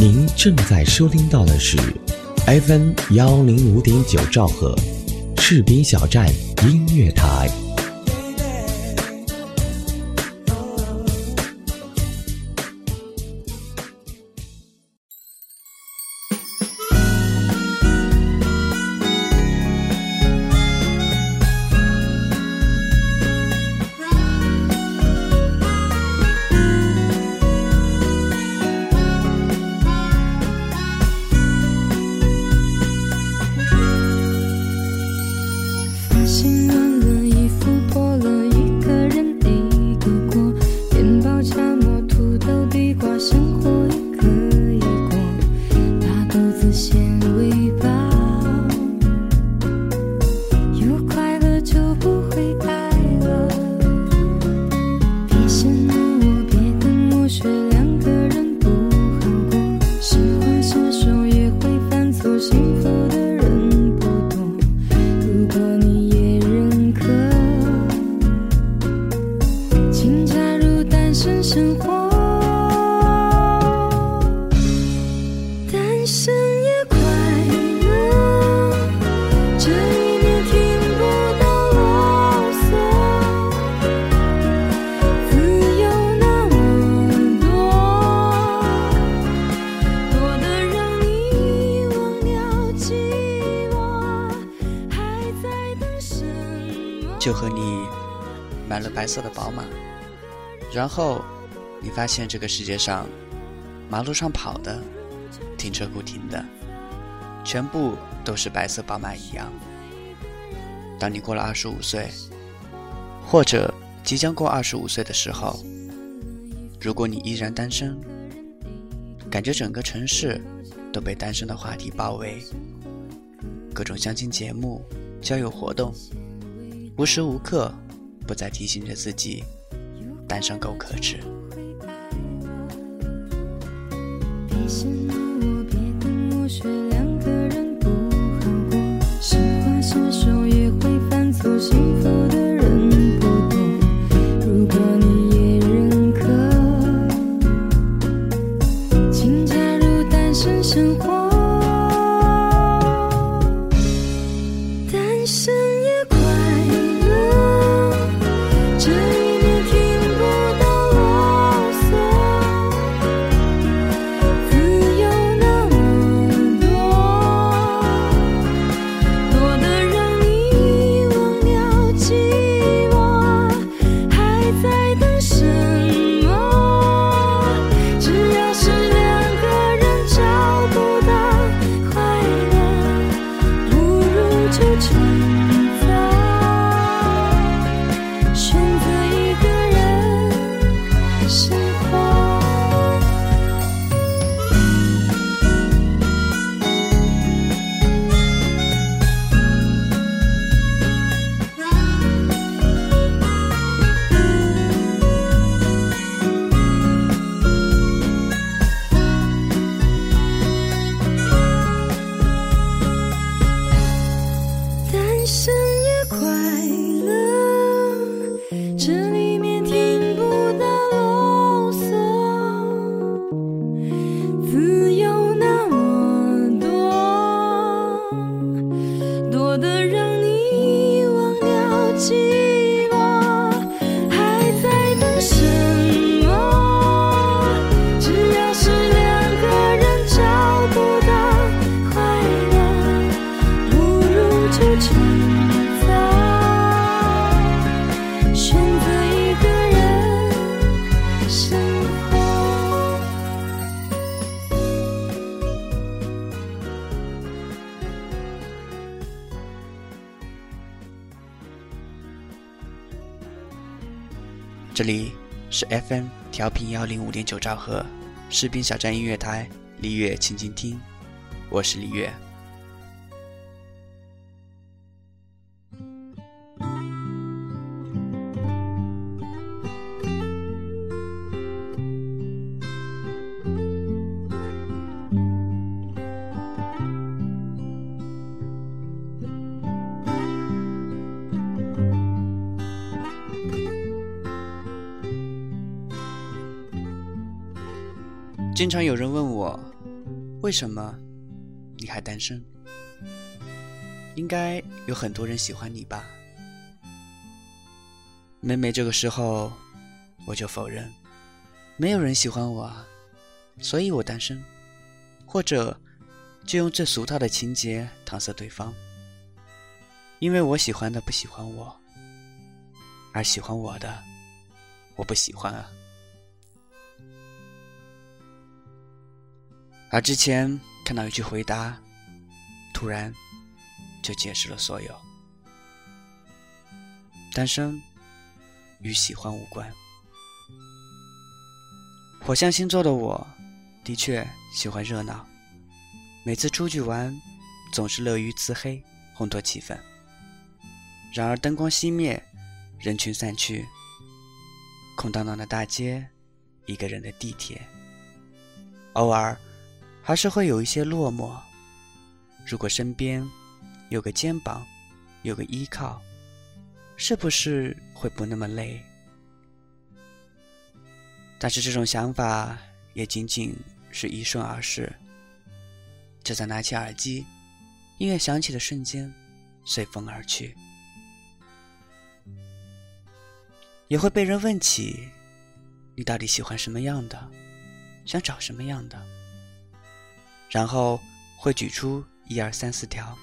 您正在收听到的是 FM 幺零五点九兆赫，赤兵小站音乐台。后你发现这个世界上，马路上跑的、停车库停的，全部都是白色宝马一样。当你过了二十五岁，或者即将过二十五岁的时候，如果你依然单身，感觉整个城市都被单身的话题包围，各种相亲节目、交友活动。无时无刻不在提醒着自己，单身够可耻。别羡慕我，别等我学两个人不好过，实话实说也会犯错，幸福生日快零五点九兆赫，士兵小站音乐台，李月倾静听，我是李月。经常有人问我，为什么你还单身？应该有很多人喜欢你吧？每每这个时候，我就否认，没有人喜欢我，所以我单身。或者，就用最俗套的情节搪塞对方，因为我喜欢的不喜欢我，而喜欢我的，我不喜欢啊。而之前看到一句回答，突然就解释了所有。单身与喜欢无关。火象星座的我，的确喜欢热闹。每次出去玩，总是乐于自黑，烘托气氛。然而灯光熄灭，人群散去，空荡荡的大街，一个人的地铁，偶尔。还是会有一些落寞。如果身边有个肩膀，有个依靠，是不是会不那么累？但是这种想法也仅仅是一瞬而逝。就在拿起耳机，音乐响起的瞬间，随风而去。也会被人问起：你到底喜欢什么样的？想找什么样的？然后会举出一二三四条，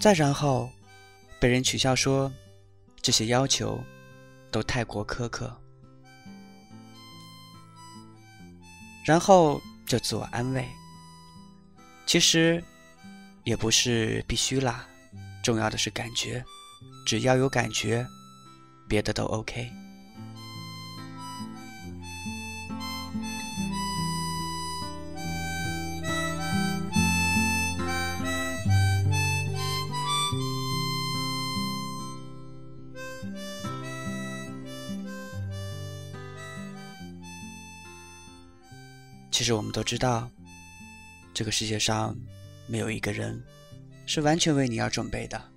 再然后被人取笑说这些要求都太过苛刻，然后就自我安慰，其实也不是必须啦，重要的是感觉，只要有感觉，别的都 OK。其实我们都知道，这个世界上没有一个人是完全为你而准备的。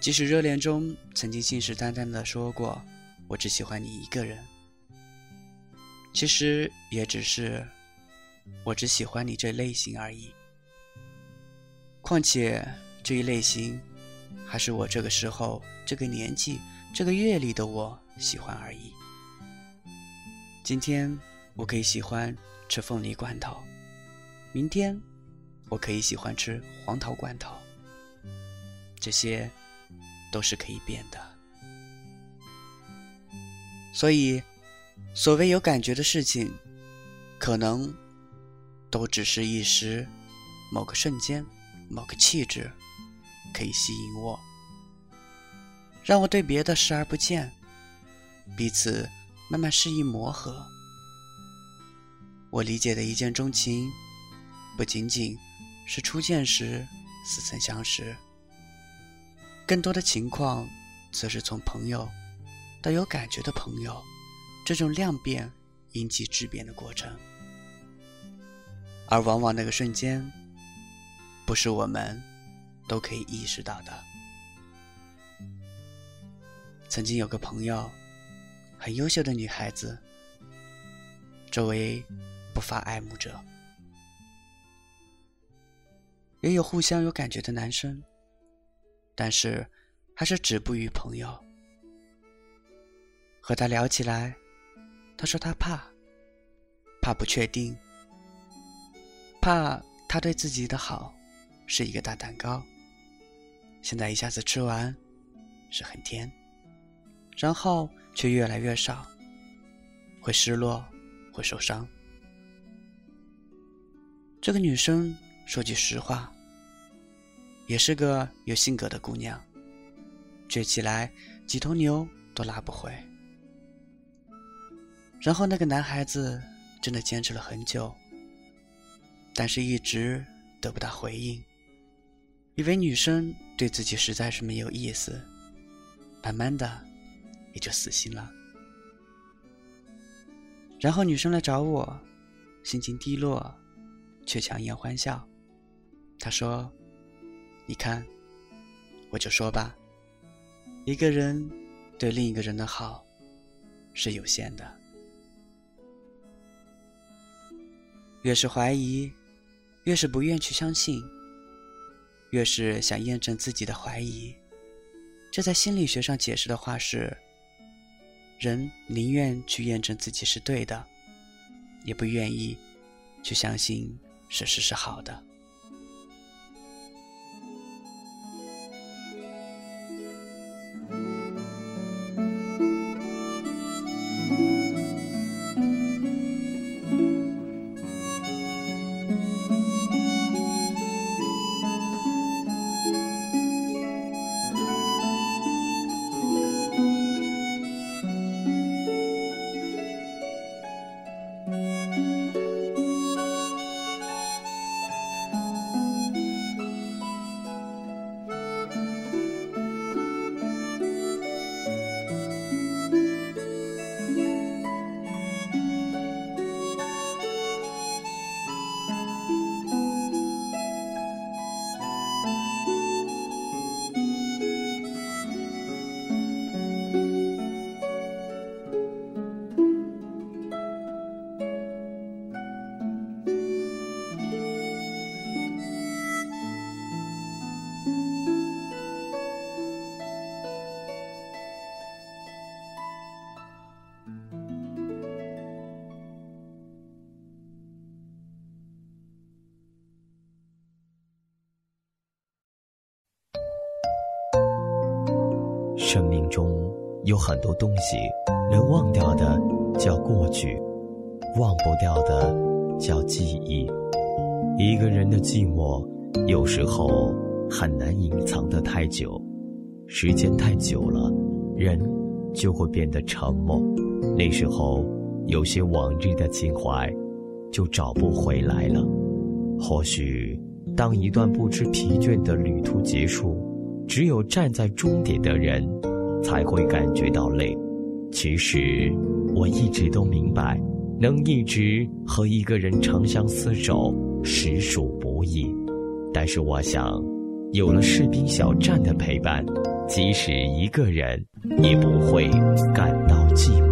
即使热恋中曾经信誓旦旦的说过“我只喜欢你一个人”，其实也只是我只喜欢你这类型而已。况且这一类型，还是我这个时候、这个年纪、这个阅历的我喜欢而已。今天。我可以喜欢吃凤梨罐头，明天我可以喜欢吃黄桃罐头，这些都是可以变的。所以，所谓有感觉的事情，可能都只是一时、某个瞬间、某个气质可以吸引我，让我对别的视而不见，彼此慢慢适应磨合。我理解的一见钟情，不仅仅是初见时似曾相识，更多的情况，则是从朋友到有感觉的朋友，这种量变引起质变的过程。而往往那个瞬间，不是我们都可以意识到的。曾经有个朋友，很优秀的女孩子，周围。不乏爱慕者，也有互相有感觉的男生，但是还是止步于朋友。和他聊起来，他说他怕，怕不确定，怕他对自己的好是一个大蛋糕，现在一下子吃完是很甜，然后却越来越少，会失落，会受伤。这个女生说句实话，也是个有性格的姑娘，倔起来几头牛都拉不回。然后那个男孩子真的坚持了很久，但是一直得不到回应，以为女生对自己实在是没有意思，慢慢的也就死心了。然后女生来找我，心情低落。却强颜欢笑。他说：“你看，我就说吧，一个人对另一个人的好是有限的。越是怀疑，越是不愿去相信，越是想验证自己的怀疑。这在心理学上解释的话是：人宁愿去验证自己是对的，也不愿意去相信事实是好的。中有很多东西，能忘掉的叫过去，忘不掉的叫记忆。一个人的寂寞，有时候很难隐藏得太久，时间太久了，人就会变得沉默。那时候，有些往日的情怀就找不回来了。或许，当一段不知疲倦的旅途结束。只有站在终点的人，才会感觉到累。其实，我一直都明白，能一直和一个人长相厮守，实属不易。但是，我想，有了士兵小站的陪伴，即使一个人，也不会感到寂寞。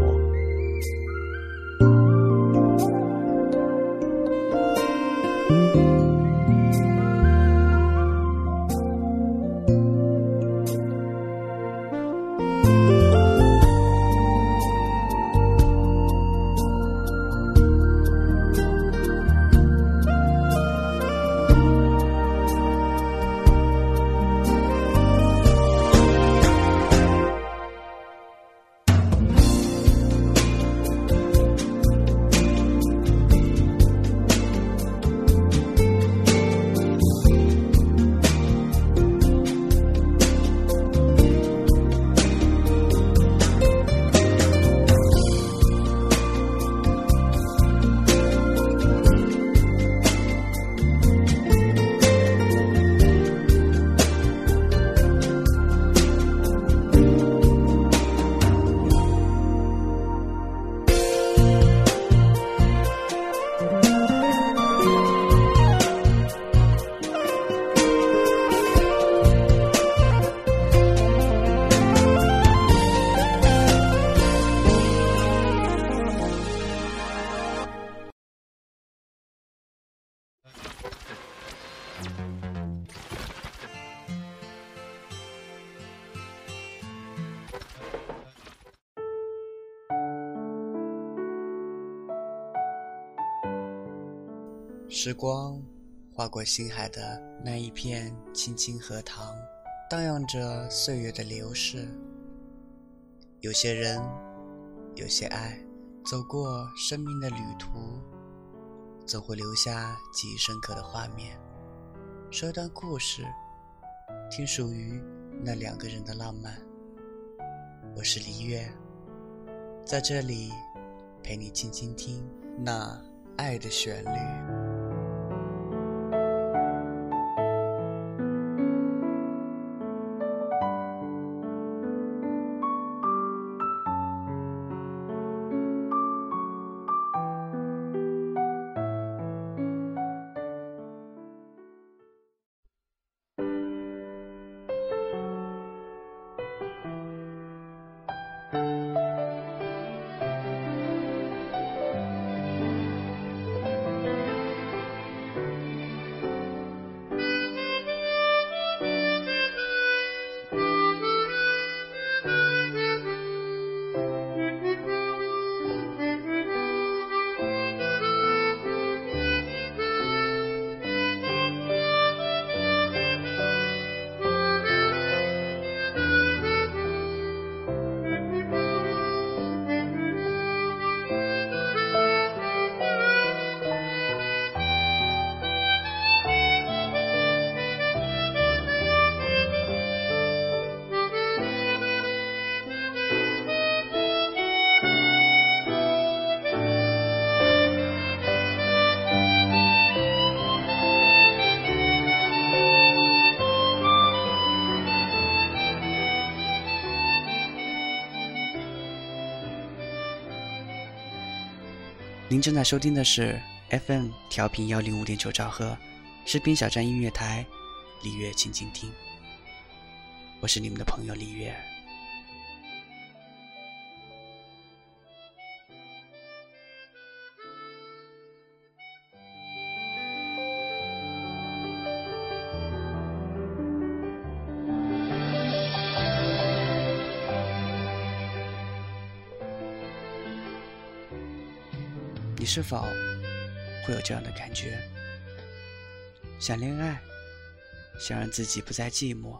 时光划过星海的那一片青青荷塘，荡漾着岁月的流逝。有些人，有些爱，走过生命的旅途，总会留下记忆深刻的画面。说一段故事，听属于那两个人的浪漫。我是黎月，在这里陪你轻轻听那爱的旋律。您正在收听的是 FM 调频幺零五点九兆赫，士兵小站音乐台，李月静静听。我是你们的朋友李月。是否会有这样的感觉？想恋爱，想让自己不再寂寞。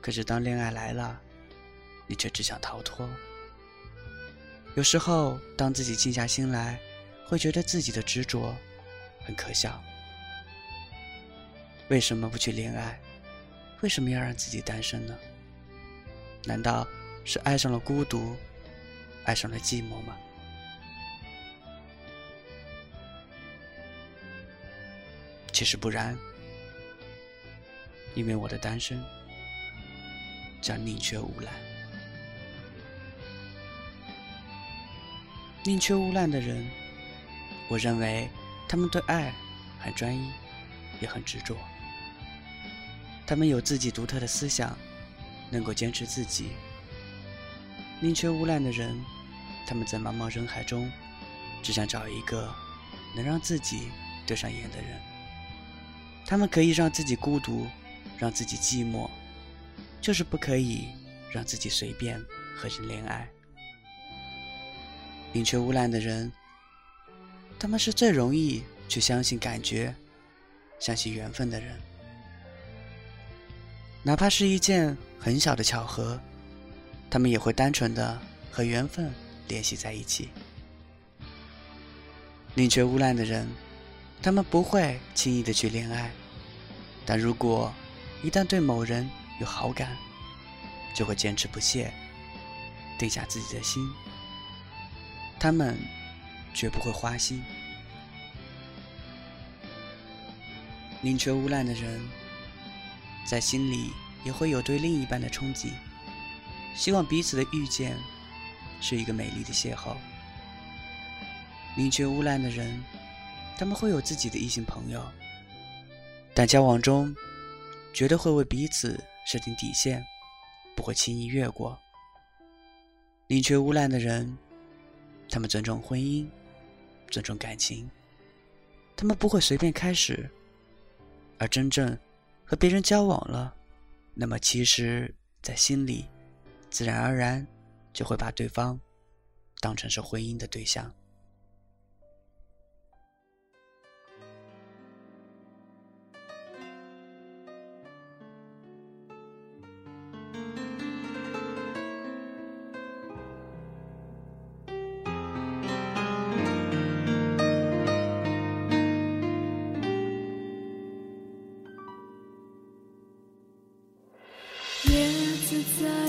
可是当恋爱来了，你却只想逃脱。有时候，当自己静下心来，会觉得自己的执着很可笑。为什么不去恋爱？为什么要让自己单身呢？难道是爱上了孤独，爱上了寂寞吗？其实不然，因为我的单身叫宁缺毋滥。宁缺毋滥的人，我认为他们对爱很专一，也很执着。他们有自己独特的思想，能够坚持自己。宁缺毋滥的人，他们在茫茫人海中，只想找一个能让自己对上眼的人。他们可以让自己孤独，让自己寂寞，就是不可以让自己随便和人恋爱。宁缺毋滥的人，他们是最容易去相信感觉、相信缘分的人。哪怕是一件很小的巧合，他们也会单纯的和缘分联系在一起。宁缺毋滥的人。他们不会轻易的去恋爱，但如果一旦对某人有好感，就会坚持不懈，定下自己的心。他们绝不会花心。宁缺毋滥的人，在心里也会有对另一半的憧憬，希望彼此的遇见是一个美丽的邂逅。宁缺毋滥的人。他们会有自己的异性朋友，但交往中绝对会为彼此设定底线，不会轻易越过。宁缺毋滥的人，他们尊重婚姻，尊重感情，他们不会随便开始。而真正和别人交往了，那么其实，在心里，自然而然就会把对方当成是婚姻的对象。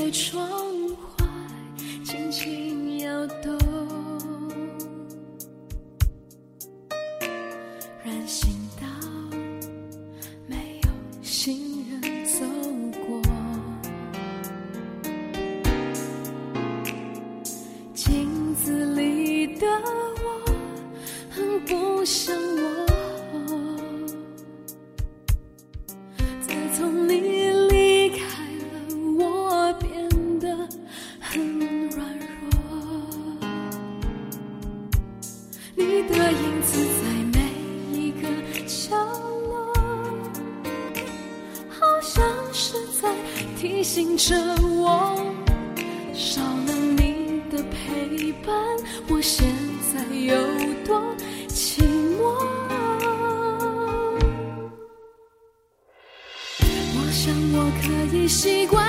在窗醒着我，少了你的陪伴，我现在有多寂寞？我想我可以习惯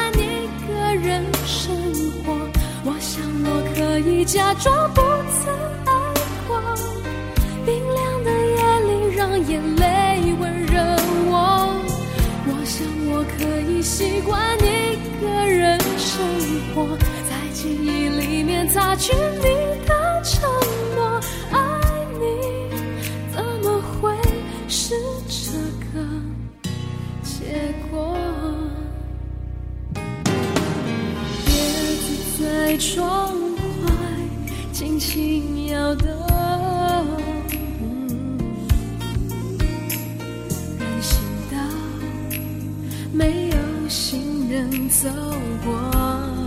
擦去你的承诺，爱你怎么会是这个结果？别子在窗外轻轻摇动，人行道没有行人走过。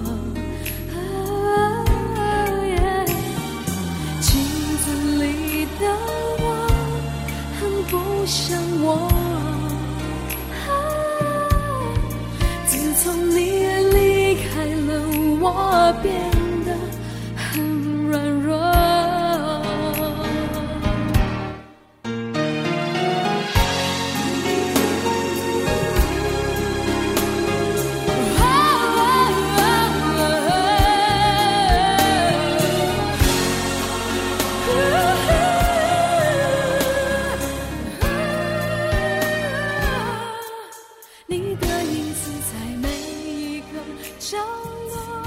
像我。自从你离开了我，便。你的影子在每一个角落，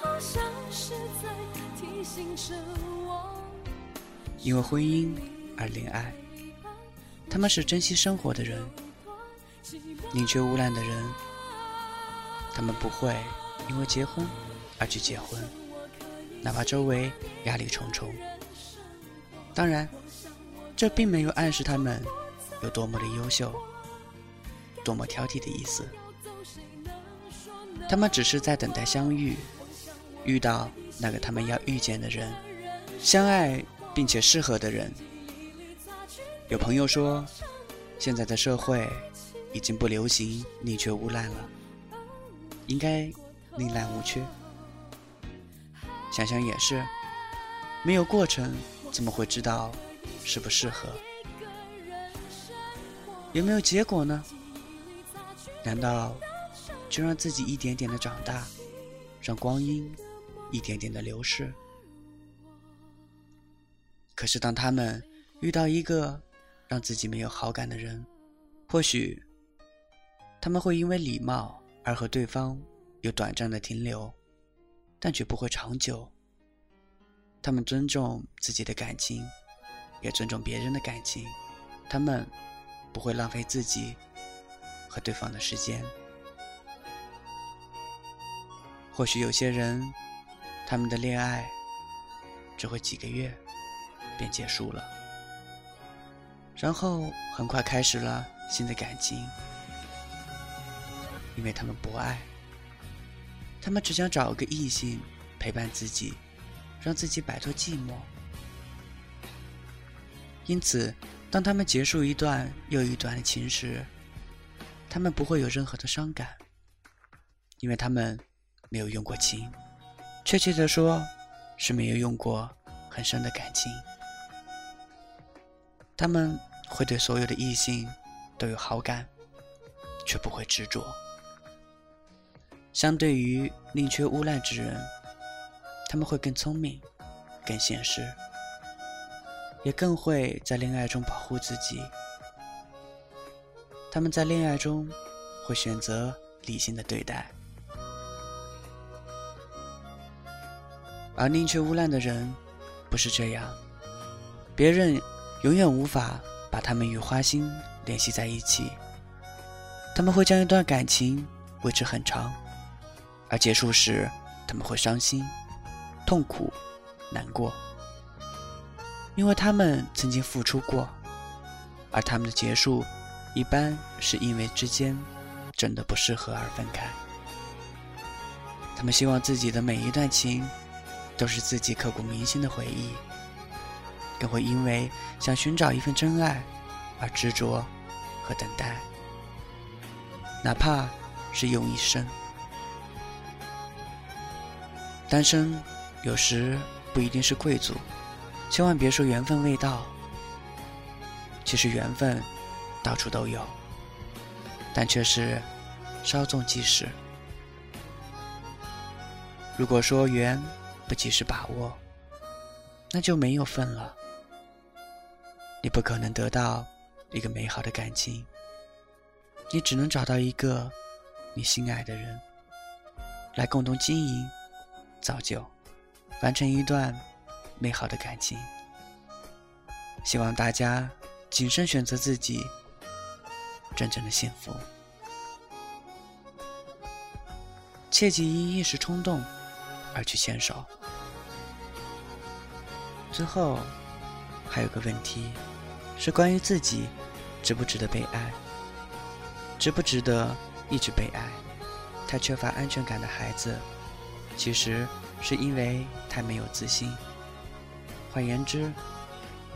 好像是在提醒着我。因为婚姻而恋爱，他们是珍惜生活的人，宁缺毋滥的人。他们不会因为结婚而去结婚，哪怕周围压力重重。当然，这并没有暗示他们有多么的优秀，多么挑剔的意思。他们只是在等待相遇，遇到那个他们要遇见的人，相爱并且适合的人。有朋友说，现在的社会已经不流行宁缺毋滥了，应该宁滥毋缺。想想也是，没有过程怎么会知道适不适合？有没有结果呢？难道就让自己一点点的长大，让光阴一点点的流逝？可是当他们遇到一个让自己没有好感的人，或许他们会因为礼貌而和对方有短暂的停留，但绝不会长久。他们尊重自己的感情，也尊重别人的感情，他们不会浪费自己和对方的时间。或许有些人，他们的恋爱只会几个月便结束了，然后很快开始了新的感情，因为他们不爱，他们只想找个异性陪伴自己，让自己摆脱寂寞。因此，当他们结束一段又一段的情时，他们不会有任何的伤感，因为他们没有用过情，确切的说，是没有用过很深的感情。他们会对所有的异性都有好感，却不会执着。相对于宁缺毋滥之人，他们会更聪明、更现实，也更会在恋爱中保护自己。他们在恋爱中会选择理性的对待，而宁缺毋滥的人不是这样，别人永远无法把他们与花心联系在一起。他们会将一段感情维持很长，而结束时他们会伤心、痛苦、难过，因为他们曾经付出过，而他们的结束。一般是因为之间真的不适合而分开。他们希望自己的每一段情都是自己刻骨铭心的回忆，更会因为想寻找一份真爱而执着和等待，哪怕是用一生。单身有时不一定是贵族，千万别说缘分未到。其实缘分。到处都有，但却是稍纵即逝。如果说缘不及时把握，那就没有份了。你不可能得到一个美好的感情，你只能找到一个你心爱的人，来共同经营、造就，完成一段美好的感情。希望大家谨慎选择自己。真正的幸福，切忌因一时冲动而去牵手。最后，还有个问题，是关于自己值不值得被爱，值不值得一直被爱？太缺乏安全感的孩子，其实是因为太没有自信。换言之，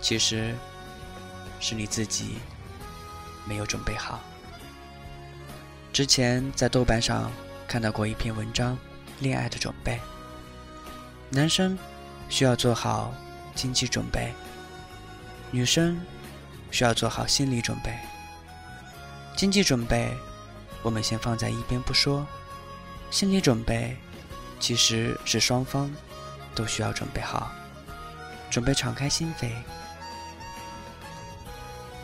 其实是你自己。没有准备好。之前在豆瓣上看到过一篇文章，恋爱的准备。男生需要做好经济准备，女生需要做好心理准备。经济准备，我们先放在一边不说；心理准备，其实是双方都需要准备好，准备敞开心扉。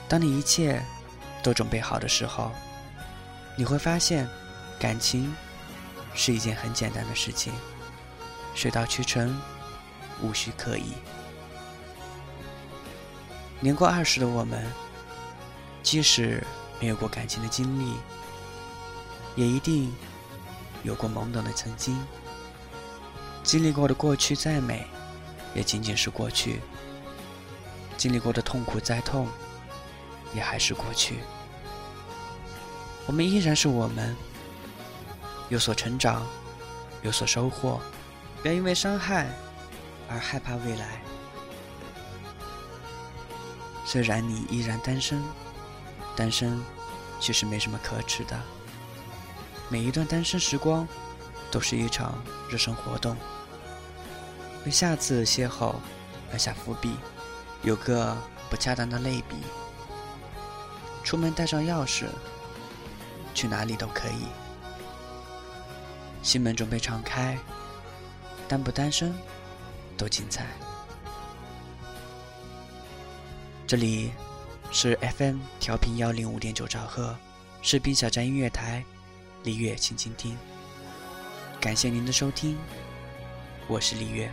当你一切都准备好的时候，你会发现，感情是一件很简单的事情，水到渠成，无需刻意。年过二十的我们，即使没有过感情的经历，也一定有过懵懂的曾经。经历过的过去再美，也仅仅是过去；经历过的痛苦再痛。也还是过去，我们依然是我们，有所成长，有所收获，不要因为伤害而害怕未来。虽然你依然单身，单身其实没什么可耻的。每一段单身时光都是一场热身活动，为下次邂逅埋下伏笔。有个不恰当的类比。出门带上钥匙，去哪里都可以。心门准备敞开，单不单身都精彩。这里是 FM 调频幺零五点九兆赫，士兵小站音乐台，李月，请倾听。感谢您的收听，我是李月。